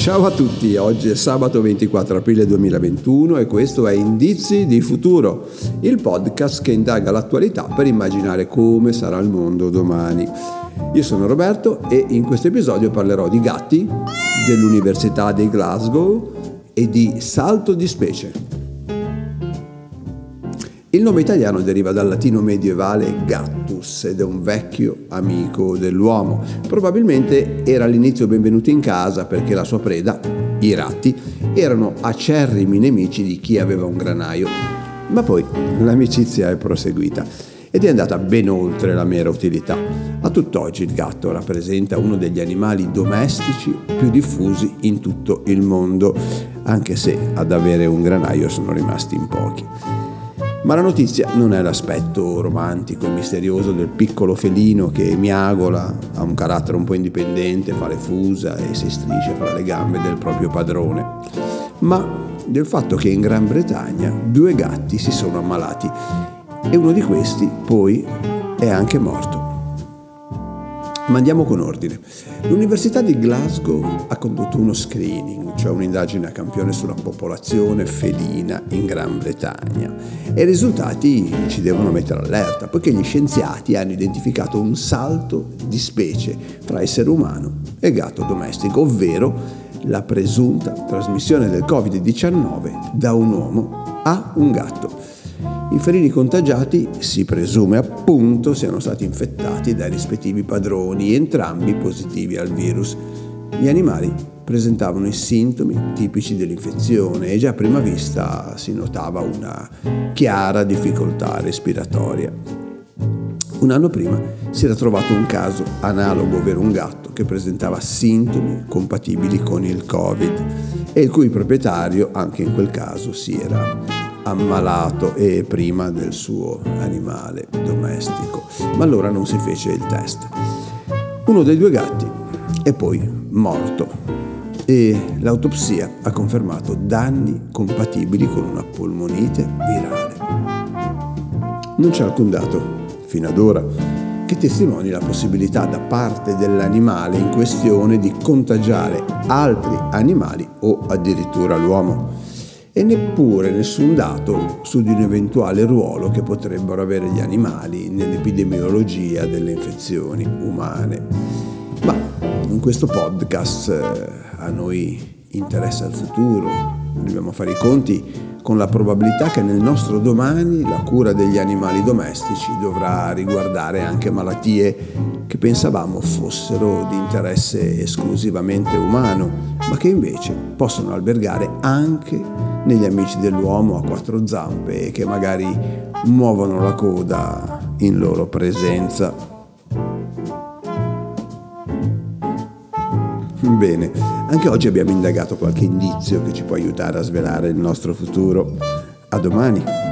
Ciao a tutti, oggi è sabato 24 aprile 2021 e questo è Indizi di Futuro, il podcast che indaga l'attualità per immaginare come sarà il mondo domani. Io sono Roberto e in questo episodio parlerò di gatti, dell'Università di Glasgow e di salto di specie. Il nome italiano deriva dal latino medievale gattus ed è un vecchio amico dell'uomo. Probabilmente era all'inizio benvenuto in casa perché la sua preda, i ratti, erano acerrimi nemici di chi aveva un granaio. Ma poi l'amicizia è proseguita ed è andata ben oltre la mera utilità. A tutt'oggi il gatto rappresenta uno degli animali domestici più diffusi in tutto il mondo, anche se ad avere un granaio sono rimasti in pochi. Ma la notizia non è l'aspetto romantico e misterioso del piccolo felino che miagola, ha un carattere un po' indipendente, fa le fusa e si striscia fra le gambe del proprio padrone, ma del fatto che in Gran Bretagna due gatti si sono ammalati e uno di questi poi è anche morto. Ma andiamo con ordine. L'Università di Glasgow ha condotto uno screening, cioè un'indagine a campione sulla popolazione felina in Gran Bretagna e i risultati ci devono mettere allerta, poiché gli scienziati hanno identificato un salto di specie fra essere umano e gatto domestico, ovvero la presunta trasmissione del Covid-19 da un uomo a un gatto. I felini contagiati si presume appunto siano stati infettati dai rispettivi padroni, entrambi positivi al virus. Gli animali presentavano i sintomi tipici dell'infezione e già a prima vista si notava una chiara difficoltà respiratoria. Un anno prima si era trovato un caso analogo, ovvero un gatto che presentava sintomi compatibili con il Covid e il cui proprietario anche in quel caso si era ammalato e prima del suo animale domestico, ma allora non si fece il test. Uno dei due gatti è poi morto e l'autopsia ha confermato danni compatibili con una polmonite virale. Non c'è alcun dato, fino ad ora, che testimoni la possibilità da parte dell'animale in questione di contagiare altri animali o addirittura l'uomo e neppure nessun dato su di un eventuale ruolo che potrebbero avere gli animali nell'epidemiologia delle infezioni umane. Ma in questo podcast eh, a noi interessa il futuro, dobbiamo fare i conti con la probabilità che nel nostro domani la cura degli animali domestici dovrà riguardare anche malattie che pensavamo fossero di interesse esclusivamente umano, ma che invece possono albergare anche negli amici dell'uomo a quattro zampe e che magari muovono la coda in loro presenza. Bene, anche oggi abbiamo indagato qualche indizio che ci può aiutare a svelare il nostro futuro. A domani!